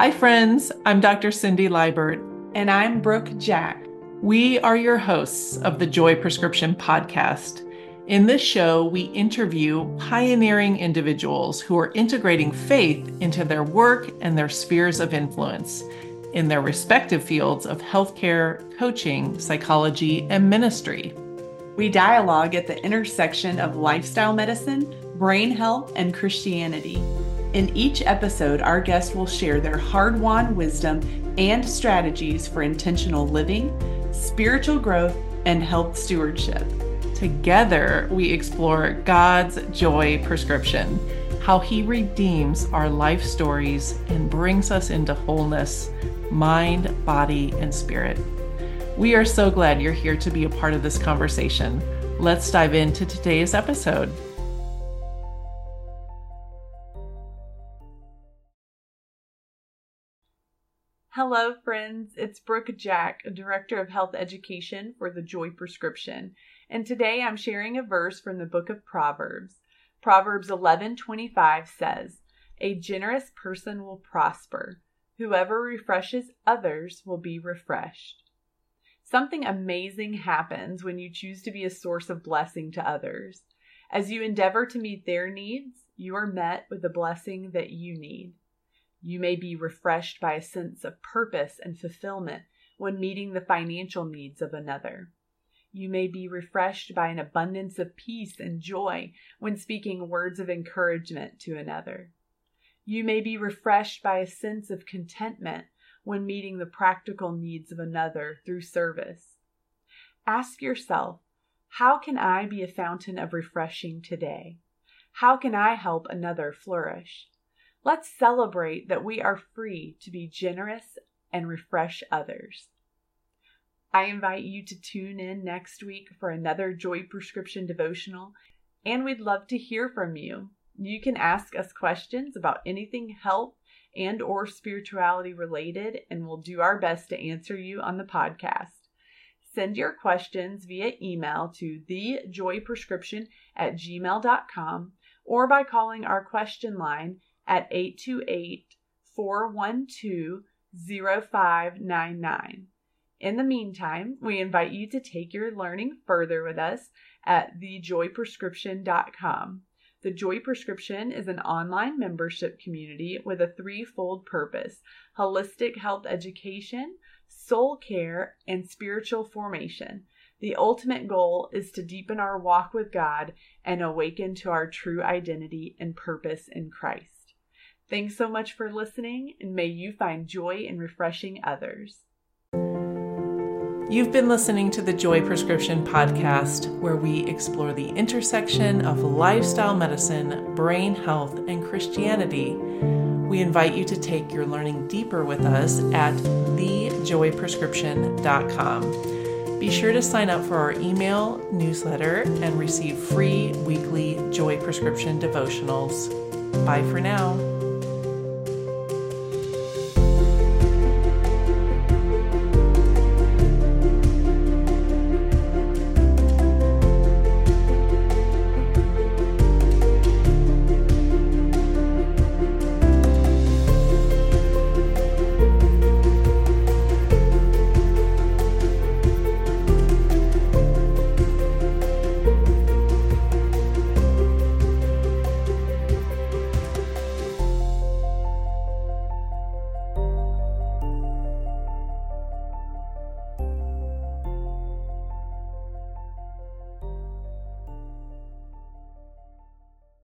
Hi, friends. I'm Dr. Cindy Libert. And I'm Brooke Jack. We are your hosts of the Joy Prescription podcast. In this show, we interview pioneering individuals who are integrating faith into their work and their spheres of influence in their respective fields of healthcare, coaching, psychology, and ministry. We dialogue at the intersection of lifestyle medicine, brain health, and Christianity. In each episode, our guest will share their hard won wisdom and strategies for intentional living, spiritual growth, and health stewardship. Together, we explore God's joy prescription, how He redeems our life stories and brings us into wholeness, mind, body, and spirit. We are so glad you're here to be a part of this conversation. Let's dive into today's episode. Hello, friends. It's Brooke Jack, Director of Health Education for the Joy Prescription, and today I'm sharing a verse from the book of Proverbs. Proverbs 11:25 says, "A generous person will prosper. Whoever refreshes others will be refreshed." Something amazing happens when you choose to be a source of blessing to others. As you endeavor to meet their needs, you are met with the blessing that you need. You may be refreshed by a sense of purpose and fulfillment when meeting the financial needs of another. You may be refreshed by an abundance of peace and joy when speaking words of encouragement to another. You may be refreshed by a sense of contentment when meeting the practical needs of another through service. Ask yourself, how can I be a fountain of refreshing today? How can I help another flourish? Let's celebrate that we are free to be generous and refresh others. I invite you to tune in next week for another Joy Prescription devotional, and we'd love to hear from you. You can ask us questions about anything health and or spirituality related, and we'll do our best to answer you on the podcast. Send your questions via email to thejoyprescription at gmail.com or by calling our question line at 828 412 0599. In the meantime, we invite you to take your learning further with us at thejoyprescription.com. The Joy Prescription is an online membership community with a threefold purpose holistic health education, soul care, and spiritual formation. The ultimate goal is to deepen our walk with God and awaken to our true identity and purpose in Christ. Thanks so much for listening, and may you find joy in refreshing others. You've been listening to the Joy Prescription podcast, where we explore the intersection of lifestyle medicine, brain health, and Christianity. We invite you to take your learning deeper with us at thejoyprescription.com. Be sure to sign up for our email newsletter and receive free weekly Joy Prescription devotionals. Bye for now.